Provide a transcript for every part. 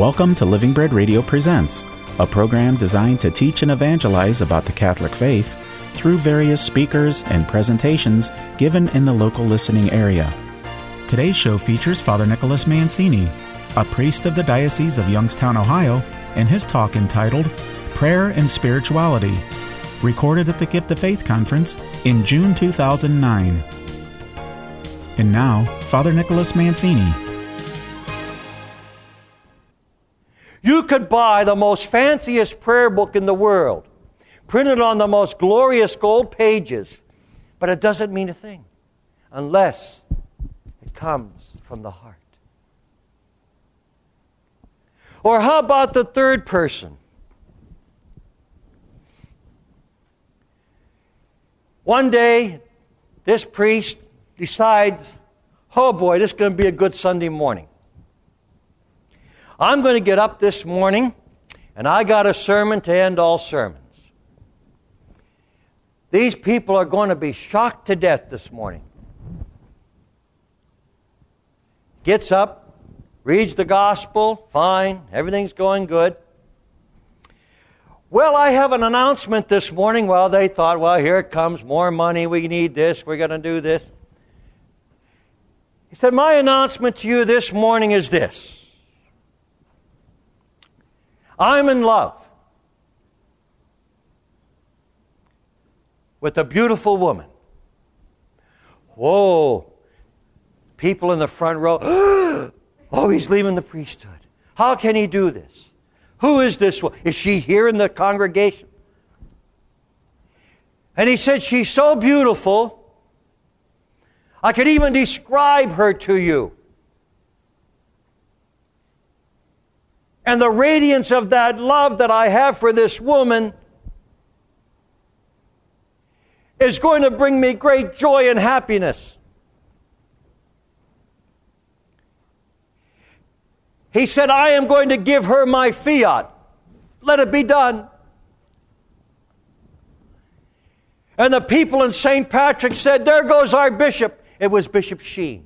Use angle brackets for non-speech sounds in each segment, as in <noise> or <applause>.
Welcome to Living Bread Radio Presents, a program designed to teach and evangelize about the Catholic faith through various speakers and presentations given in the local listening area. Today's show features Father Nicholas Mancini, a priest of the Diocese of Youngstown, Ohio, and his talk entitled Prayer and Spirituality, recorded at the Gift of Faith Conference in June 2009. And now, Father Nicholas Mancini. You could buy the most fanciest prayer book in the world, printed on the most glorious gold pages, but it doesn't mean a thing unless it comes from the heart. Or how about the third person? One day, this priest decides, oh boy, this is going to be a good Sunday morning. I'm going to get up this morning and I got a sermon to end all sermons. These people are going to be shocked to death this morning. Gets up, reads the gospel, fine, everything's going good. Well, I have an announcement this morning. Well, they thought, well, here it comes, more money, we need this, we're going to do this. He said, My announcement to you this morning is this. I'm in love with a beautiful woman. Whoa. People in the front row. <gasps> oh, he's leaving the priesthood. How can he do this? Who is this one? Is she here in the congregation? And he said, She's so beautiful, I could even describe her to you. And the radiance of that love that I have for this woman is going to bring me great joy and happiness. He said, I am going to give her my fiat. Let it be done. And the people in St. Patrick said, There goes our bishop. It was Bishop Sheen.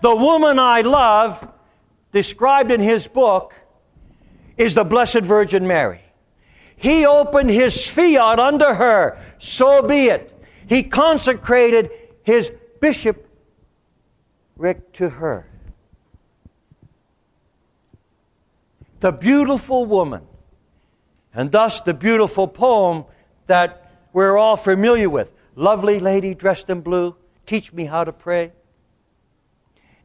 The woman I love described in his book is the Blessed Virgin Mary. He opened his fiat unto her, so be it. He consecrated his bishopric to her. The beautiful woman, and thus the beautiful poem that we're all familiar with. Lovely lady dressed in blue, teach me how to pray.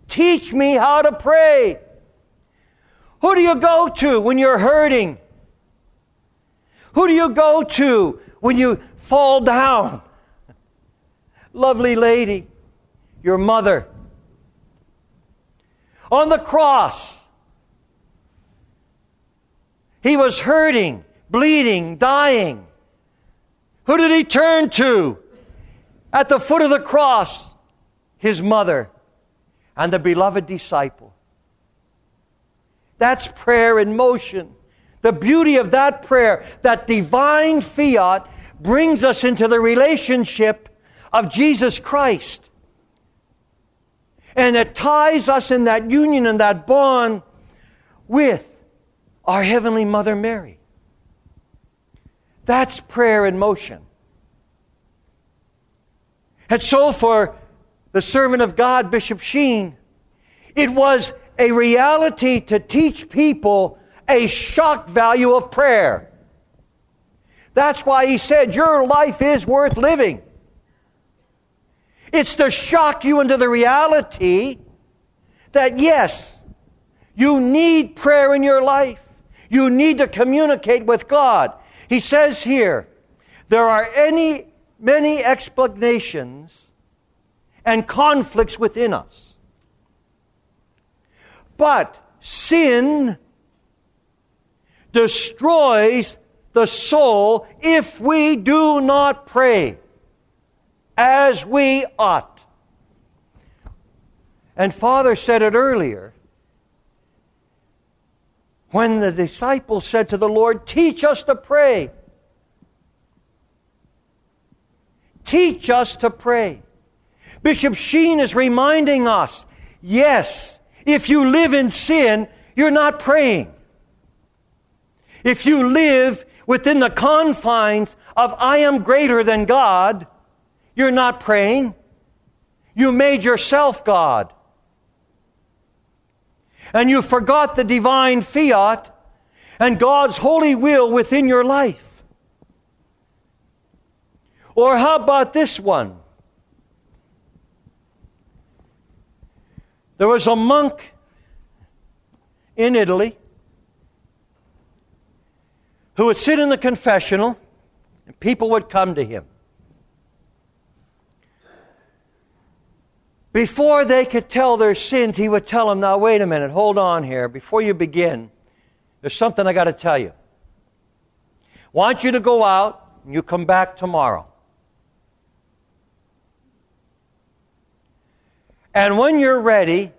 Teach me how to pray. Who do you go to when you're hurting? Who do you go to when you fall down? Lovely lady, your mother. On the cross, he was hurting, bleeding, dying. Who did he turn to? At the foot of the cross, his mother and the beloved disciple. That's prayer in motion. The beauty of that prayer, that divine fiat, brings us into the relationship of Jesus Christ. And it ties us in that union and that bond with our Heavenly Mother Mary. That's prayer in motion. And so for the servant of God, Bishop Sheen, it was a reality to teach people a shock value of prayer. That's why he said, Your life is worth living. It's to shock you into the reality that yes, you need prayer in your life. You need to communicate with God. He says here, there are any many explanations and conflicts within us. But sin destroys the soul if we do not pray as we ought. And Father said it earlier when the disciples said to the Lord, Teach us to pray. Teach us to pray. Bishop Sheen is reminding us yes, If you live in sin, you're not praying. If you live within the confines of I am greater than God, you're not praying. You made yourself God. And you forgot the divine fiat and God's holy will within your life. Or how about this one? There was a monk in Italy who would sit in the confessional and people would come to him. Before they could tell their sins, he would tell them, Now, wait a minute, hold on here. Before you begin, there's something I got to tell you. Want you to go out and you come back tomorrow. And when you're ready,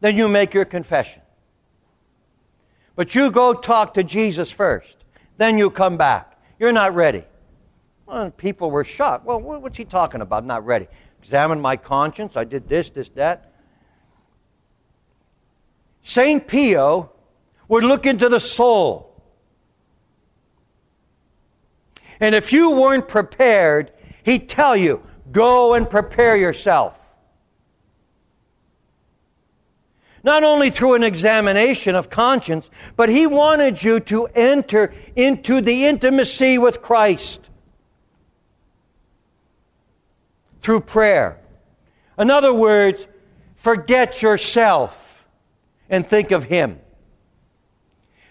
then you make your confession. But you go talk to Jesus first. Then you come back. You're not ready. Well, people were shocked. Well, what's he talking about? Not ready. Examine my conscience. I did this, this, that. St. Pio would look into the soul. And if you weren't prepared, he'd tell you, go and prepare yourself. Not only through an examination of conscience, but he wanted you to enter into the intimacy with Christ through prayer. In other words, forget yourself and think of him.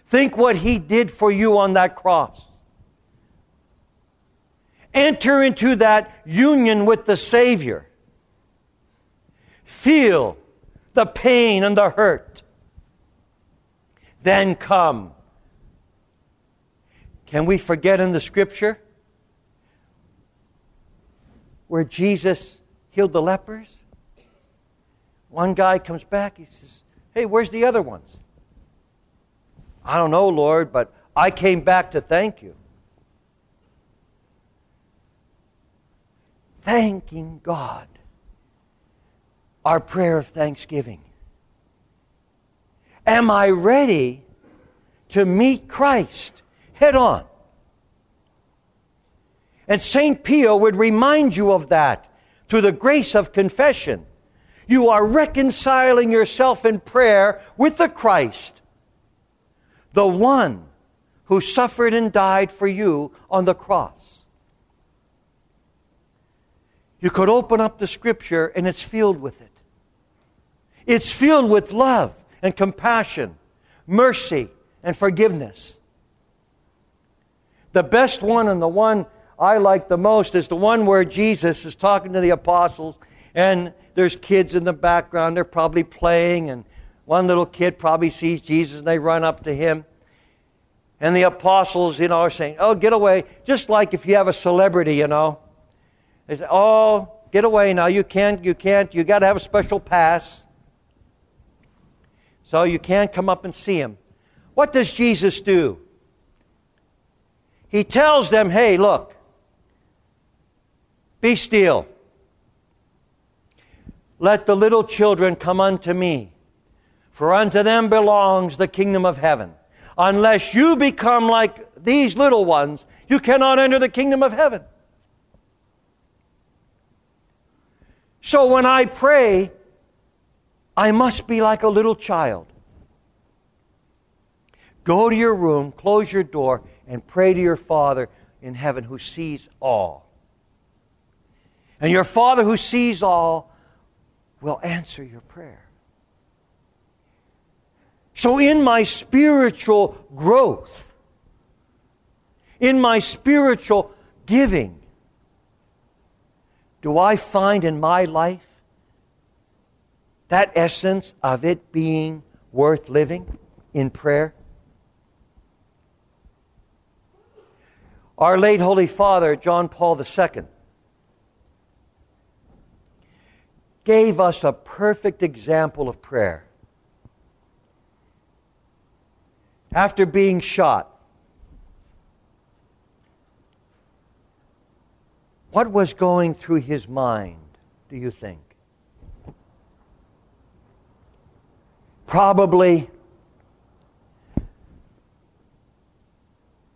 Think what he did for you on that cross. Enter into that union with the Savior. Feel the pain and the hurt. Then come. Can we forget in the scripture where Jesus healed the lepers? One guy comes back, he says, Hey, where's the other ones? I don't know, Lord, but I came back to thank you. Thanking God our prayer of thanksgiving. Am I ready to meet Christ head on? And St. Pio would remind you of that through the grace of confession. You are reconciling yourself in prayer with the Christ, the one who suffered and died for you on the cross. You could open up the scripture and it's filled with it. It's filled with love and compassion, mercy and forgiveness. The best one and the one I like the most is the one where Jesus is talking to the apostles and there's kids in the background. They're probably playing, and one little kid probably sees Jesus and they run up to him. And the apostles, you know, are saying, Oh, get away. Just like if you have a celebrity, you know. They say, Oh, get away now. You can't, you can't, you got to have a special pass. So you can't come up and see him. What does Jesus do? He tells them, hey, look, be still. Let the little children come unto me, for unto them belongs the kingdom of heaven. Unless you become like these little ones, you cannot enter the kingdom of heaven. So when I pray, I must be like a little child. Go to your room, close your door, and pray to your Father in heaven who sees all. And your Father who sees all will answer your prayer. So, in my spiritual growth, in my spiritual giving, do I find in my life that essence of it being worth living in prayer? Our late Holy Father, John Paul II, gave us a perfect example of prayer. After being shot, what was going through his mind, do you think? Probably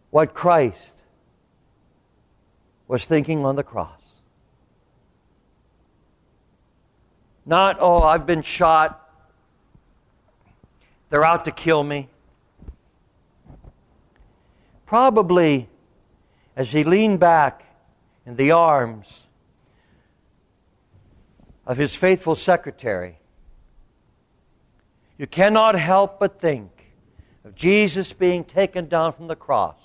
what Christ was thinking on the cross. Not, oh, I've been shot. They're out to kill me. Probably as he leaned back in the arms of his faithful secretary, you cannot help but think of Jesus being taken down from the cross,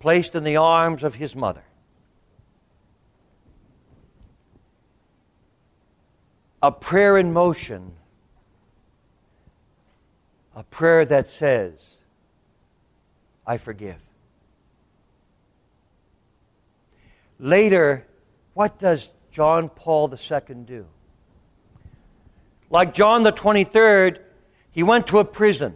placed in the arms of his mother. A prayer in motion, a prayer that says, I forgive. Later, what does John Paul II do? Like John the 23rd, he went to a prison,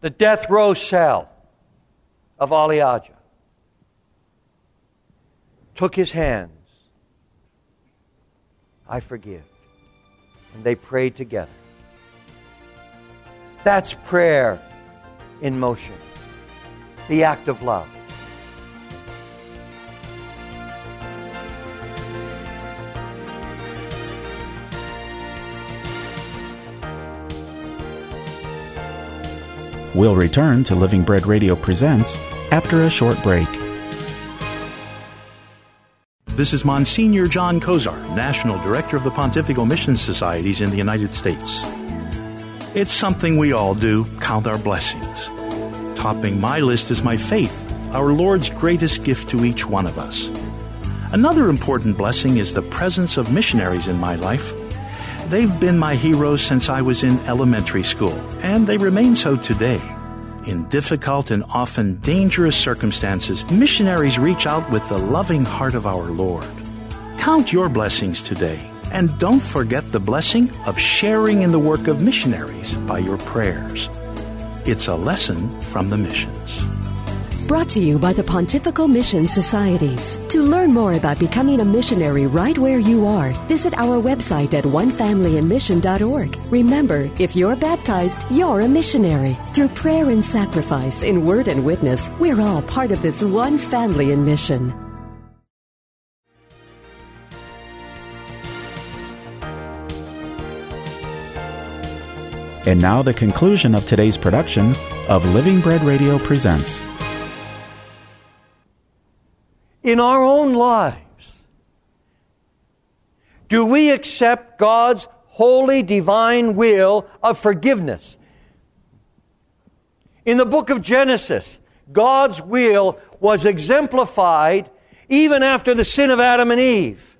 the death row cell of Ali Agca. Took his hands. I forgive. And they prayed together. That's prayer in motion, the act of love. We'll return to Living Bread Radio Presents after a short break. This is Monsignor John Kozar, National Director of the Pontifical Mission Societies in the United States. It's something we all do, count our blessings. Topping my list is my faith, our Lord's greatest gift to each one of us. Another important blessing is the presence of missionaries in my life. They've been my heroes since I was in elementary school, and they remain so today. In difficult and often dangerous circumstances, missionaries reach out with the loving heart of our Lord. Count your blessings today, and don't forget the blessing of sharing in the work of missionaries by your prayers. It's a lesson from the missions. Brought to you by the Pontifical Mission Societies. To learn more about becoming a missionary right where you are, visit our website at onefamilyinmission.org. Remember, if you're baptized, you're a missionary. Through prayer and sacrifice, in word and witness, we're all part of this one family in mission. And now the conclusion of today's production of Living Bread Radio Presents. In our own lives? Do we accept God's holy divine will of forgiveness? In the book of Genesis, God's will was exemplified even after the sin of Adam and Eve.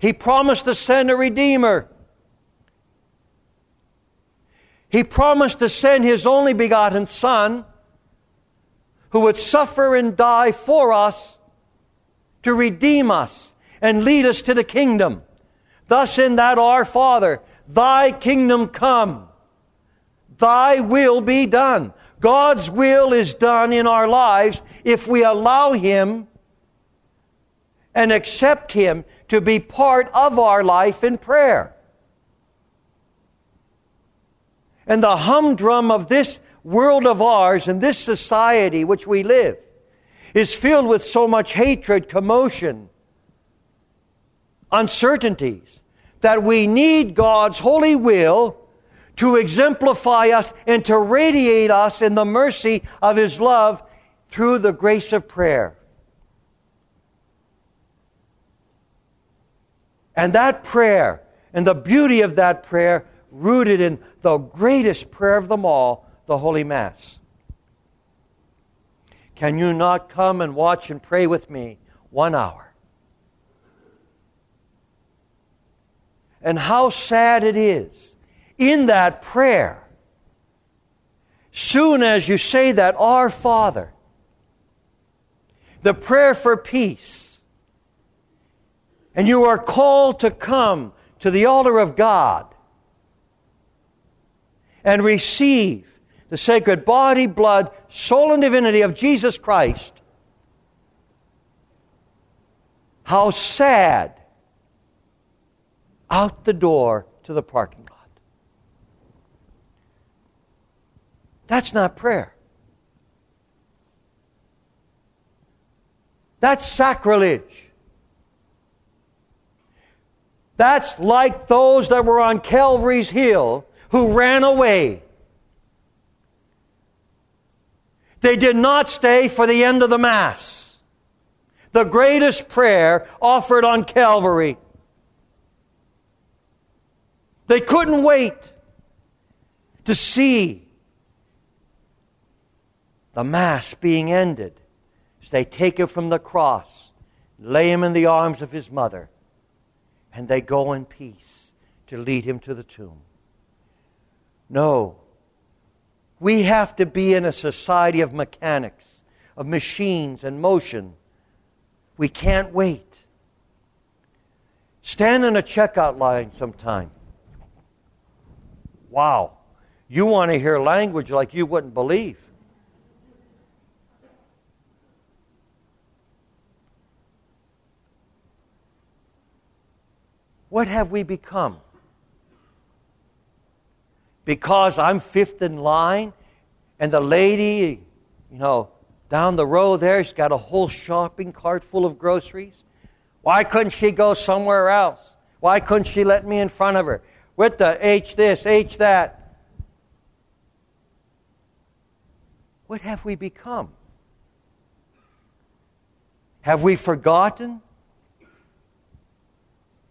He promised to send a Redeemer. He promised to send His only begotten Son who would suffer and die for us to redeem us and lead us to the kingdom. Thus, in that our Father, thy kingdom come, thy will be done. God's will is done in our lives if we allow Him and accept Him to be part of our life in prayer. And the humdrum of this world of ours and this society which we live is filled with so much hatred, commotion, uncertainties, that we need God's holy will to exemplify us and to radiate us in the mercy of His love through the grace of prayer. And that prayer, and the beauty of that prayer, rooted in the greatest prayer of them all, the Holy Mass. Can you not come and watch and pray with me one hour? And how sad it is in that prayer, soon as you say that, Our Father, the prayer for peace, and you are called to come to the altar of God and receive the sacred body, blood, soul, and divinity of Jesus Christ, how sad out the door to the parking lot. That's not prayer. That's sacrilege. That's like those that were on Calvary's Hill who ran away. They did not stay for the end of the Mass. The greatest prayer offered on Calvary. They couldn't wait to see the Mass being ended as they take him from the cross, lay him in the arms of his mother, and they go in peace to lead him to the tomb. No. We have to be in a society of mechanics, of machines and motion. We can't wait. Stand in a checkout line sometime. Wow. You want to hear language like you wouldn't believe. What have we become? Because I'm fifth in line and the lady, you know, down the road there, she's got a whole shopping cart full of groceries. Why couldn't she go somewhere else? Why couldn't she let me in front of her? With the H this, H that. What have we become? Have we forgotten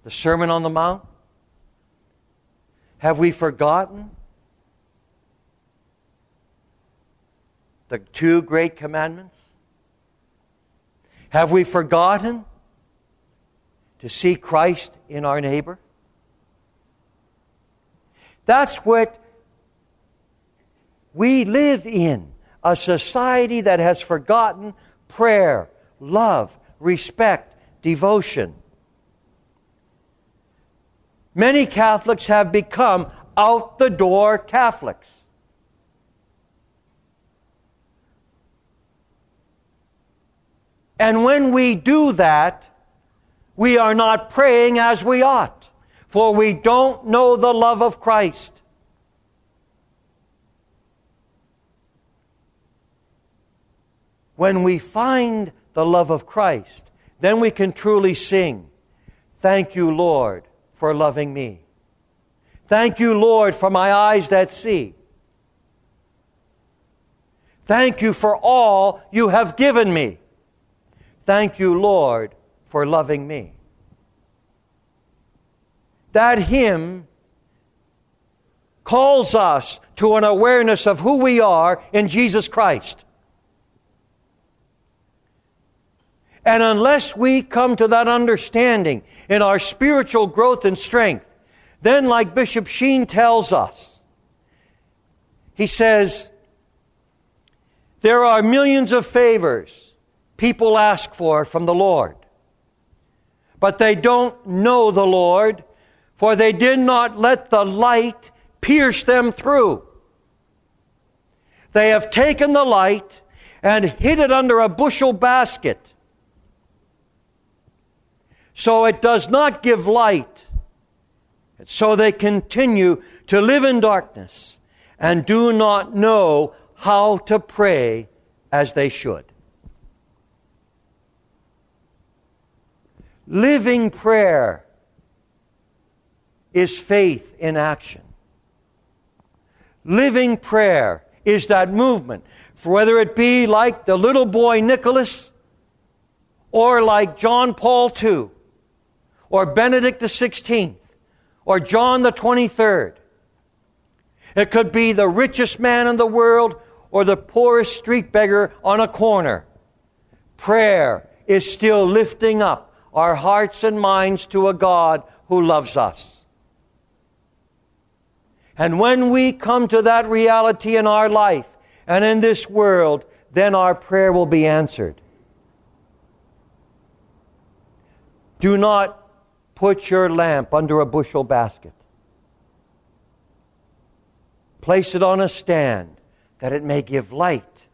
the Sermon on the Mount? Have we forgotten the two great commandments? Have we forgotten to see Christ in our neighbor? That's what we live in a society that has forgotten prayer, love, respect, devotion. Many Catholics have become out the door Catholics. And when we do that, we are not praying as we ought, for we don't know the love of Christ. When we find the love of Christ, then we can truly sing, Thank you, Lord, for loving me. Thank you, Lord, for my eyes that see. Thank you for all you have given me. Thank you, Lord, for loving me. That hymn calls us to an awareness of who we are in Jesus Christ. And unless we come to that understanding in our spiritual growth and strength, then, like Bishop Sheen tells us, he says, there are millions of favors people ask for from the Lord. But they don't know the Lord, for they did not let the light pierce them through. They have taken the light and hid it under a bushel basket so it does not give light. And So they continue to live in darkness and do not know how to pray as they should. Living prayer is faith in action. Living prayer is that movement, for whether it be like the little boy Nicholas or like John Paul II or Benedict XVI or John the 23rd. It could be the richest man in the world or the poorest street beggar on a corner. Prayer is still lifting up our hearts and minds to a God who loves us. And when we come to that reality in our life and in this world, then our prayer will be answered. Do not Put your lamp under a bushel basket. Place it on a stand that it may give light,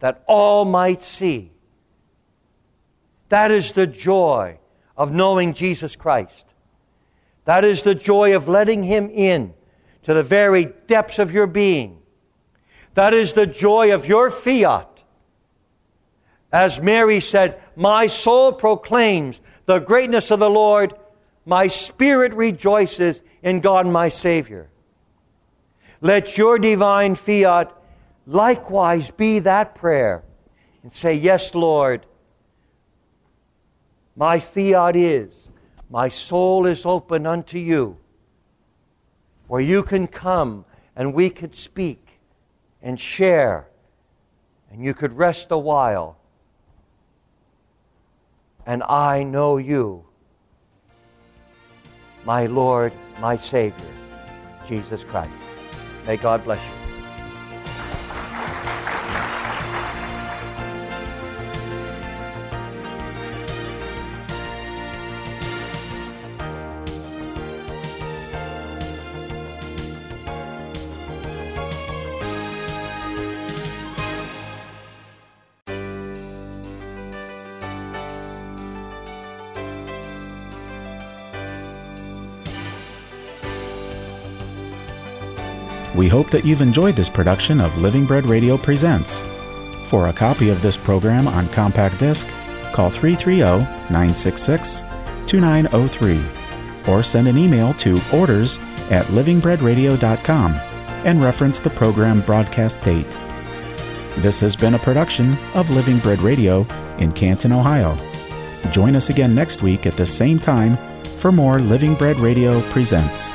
that all might see. That is the joy of knowing Jesus Christ. That is the joy of letting Him in to the very depths of your being. That is the joy of your fiat. As Mary said, My soul proclaims the greatness of the Lord. My spirit rejoices in God my Savior. Let your divine fiat likewise be that prayer and say, Yes, Lord, my fiat is, my soul is open unto you, where you can come and we could speak and share, and you could rest a while. And I know you, my Lord, my Savior, Jesus Christ. May God bless you. Hope that you've enjoyed this production of Living Bread Radio Presents. For a copy of this program on compact disc, call 330 966 2903 or send an email to orders at livingbreadradio.com and reference the program broadcast date. This has been a production of Living Bread Radio in Canton, Ohio. Join us again next week at the same time for more Living Bread Radio Presents.